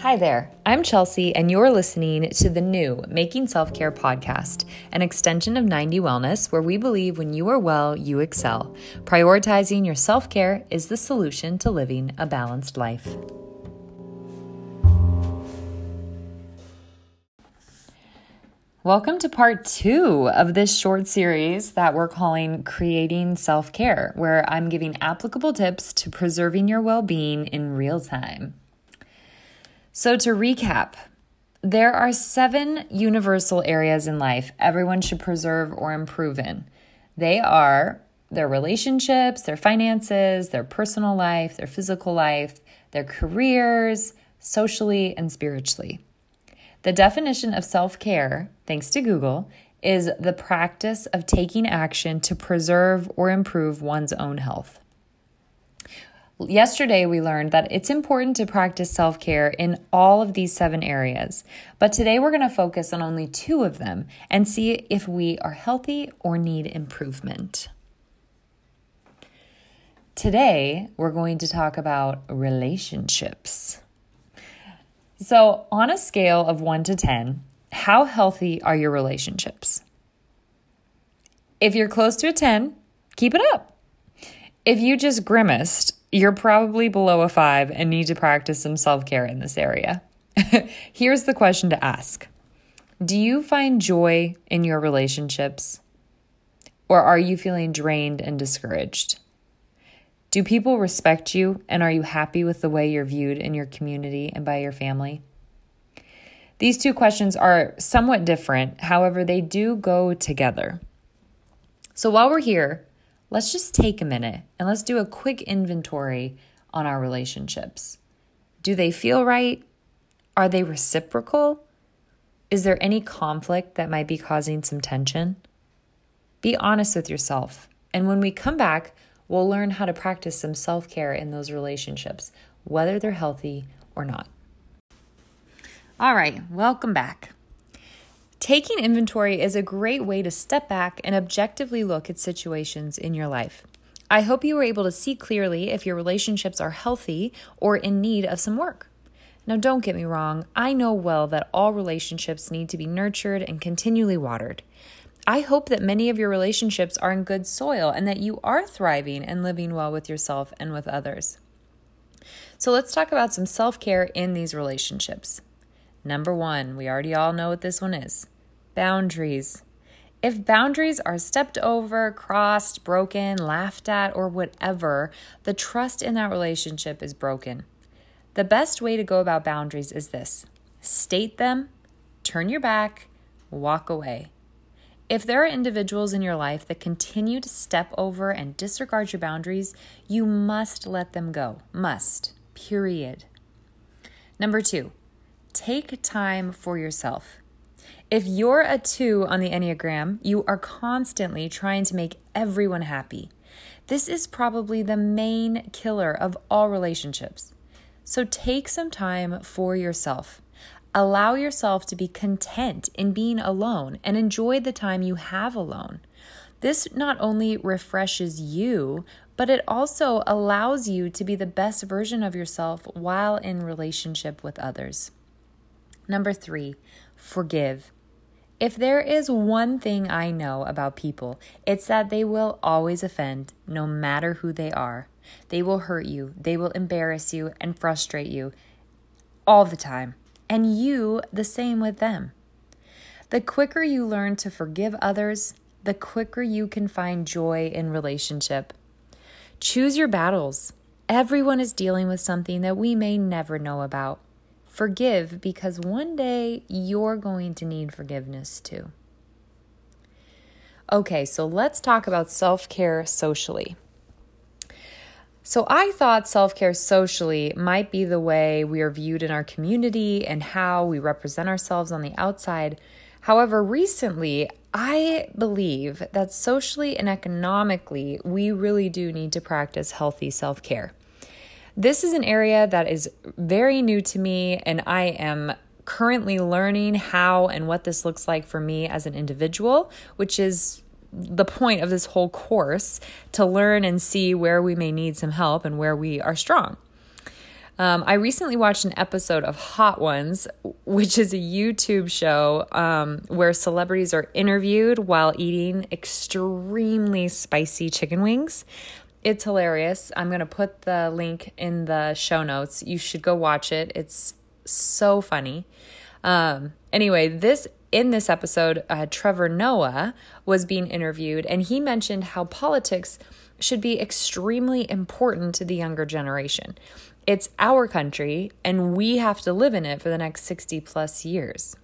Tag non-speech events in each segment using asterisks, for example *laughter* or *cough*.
Hi there, I'm Chelsea, and you're listening to the new Making Self Care podcast, an extension of 90 Wellness, where we believe when you are well, you excel. Prioritizing your self care is the solution to living a balanced life. Welcome to part two of this short series that we're calling Creating Self Care, where I'm giving applicable tips to preserving your well being in real time. So, to recap, there are seven universal areas in life everyone should preserve or improve in. They are their relationships, their finances, their personal life, their physical life, their careers, socially, and spiritually. The definition of self care, thanks to Google, is the practice of taking action to preserve or improve one's own health. Yesterday, we learned that it's important to practice self care in all of these seven areas, but today we're going to focus on only two of them and see if we are healthy or need improvement. Today, we're going to talk about relationships. So, on a scale of one to 10, how healthy are your relationships? If you're close to a 10, keep it up. If you just grimaced, you're probably below a five and need to practice some self care in this area. *laughs* Here's the question to ask Do you find joy in your relationships? Or are you feeling drained and discouraged? Do people respect you and are you happy with the way you're viewed in your community and by your family? These two questions are somewhat different, however, they do go together. So while we're here, let's just take a minute and let's do a quick inventory on our relationships. Do they feel right? Are they reciprocal? Is there any conflict that might be causing some tension? Be honest with yourself. And when we come back, we'll learn how to practice some self care in those relationships, whether they're healthy or not. All right, welcome back. Taking inventory is a great way to step back and objectively look at situations in your life. I hope you were able to see clearly if your relationships are healthy or in need of some work. Now, don't get me wrong, I know well that all relationships need to be nurtured and continually watered. I hope that many of your relationships are in good soil and that you are thriving and living well with yourself and with others. So, let's talk about some self care in these relationships. Number one, we already all know what this one is boundaries. If boundaries are stepped over, crossed, broken, laughed at, or whatever, the trust in that relationship is broken. The best way to go about boundaries is this state them, turn your back, walk away. If there are individuals in your life that continue to step over and disregard your boundaries, you must let them go. Must. Period. Number two, Take time for yourself. If you're a two on the Enneagram, you are constantly trying to make everyone happy. This is probably the main killer of all relationships. So take some time for yourself. Allow yourself to be content in being alone and enjoy the time you have alone. This not only refreshes you, but it also allows you to be the best version of yourself while in relationship with others. Number three, forgive. If there is one thing I know about people, it's that they will always offend, no matter who they are. They will hurt you, they will embarrass you, and frustrate you all the time. And you, the same with them. The quicker you learn to forgive others, the quicker you can find joy in relationship. Choose your battles. Everyone is dealing with something that we may never know about. Forgive because one day you're going to need forgiveness too. Okay, so let's talk about self care socially. So, I thought self care socially might be the way we are viewed in our community and how we represent ourselves on the outside. However, recently, I believe that socially and economically, we really do need to practice healthy self care. This is an area that is very new to me, and I am currently learning how and what this looks like for me as an individual, which is the point of this whole course to learn and see where we may need some help and where we are strong. Um, I recently watched an episode of Hot Ones, which is a YouTube show um, where celebrities are interviewed while eating extremely spicy chicken wings. It's hilarious. I'm going to put the link in the show notes. You should go watch it. It's so funny. Um, anyway, this in this episode, uh, Trevor Noah was being interviewed, and he mentioned how politics should be extremely important to the younger generation. It's our country, and we have to live in it for the next 60 plus years.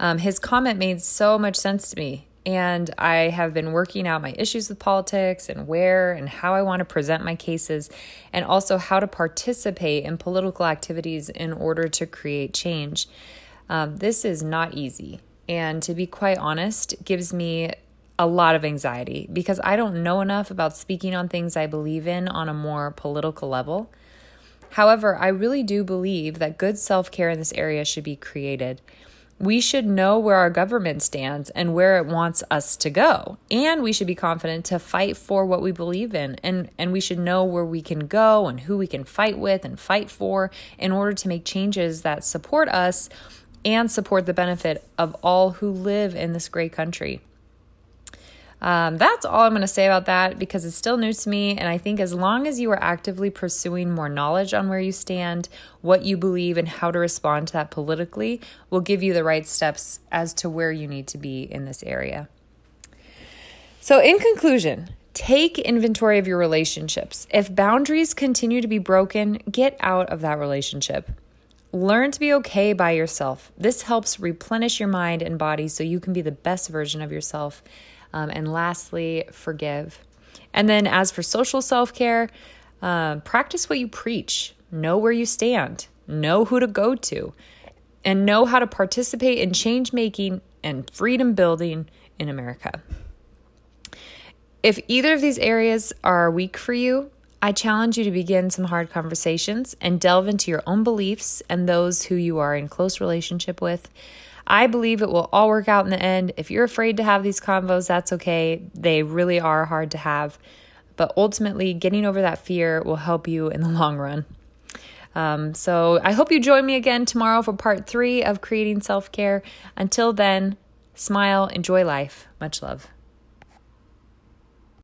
Um, his comment made so much sense to me, and I have been working out my issues with politics and where and how I want to present my cases, and also how to participate in political activities in order to create change. Um, this is not easy, and to be quite honest, gives me a lot of anxiety because I don't know enough about speaking on things I believe in on a more political level. However, I really do believe that good self care in this area should be created. We should know where our government stands and where it wants us to go. And we should be confident to fight for what we believe in. And, and we should know where we can go and who we can fight with and fight for in order to make changes that support us and support the benefit of all who live in this great country. Um, that's all I'm going to say about that because it's still new to me. And I think as long as you are actively pursuing more knowledge on where you stand, what you believe, and how to respond to that politically, will give you the right steps as to where you need to be in this area. So, in conclusion, Take inventory of your relationships. If boundaries continue to be broken, get out of that relationship. Learn to be okay by yourself. This helps replenish your mind and body so you can be the best version of yourself um, and lastly, forgive. And then, as for social self care, uh, practice what you preach, know where you stand, know who to go to, and know how to participate in change making and freedom building in America. If either of these areas are weak for you, I challenge you to begin some hard conversations and delve into your own beliefs and those who you are in close relationship with. I believe it will all work out in the end. If you're afraid to have these convos, that's okay. They really are hard to have. But ultimately, getting over that fear will help you in the long run. Um, so I hope you join me again tomorrow for part three of creating self care. Until then, smile, enjoy life. Much love.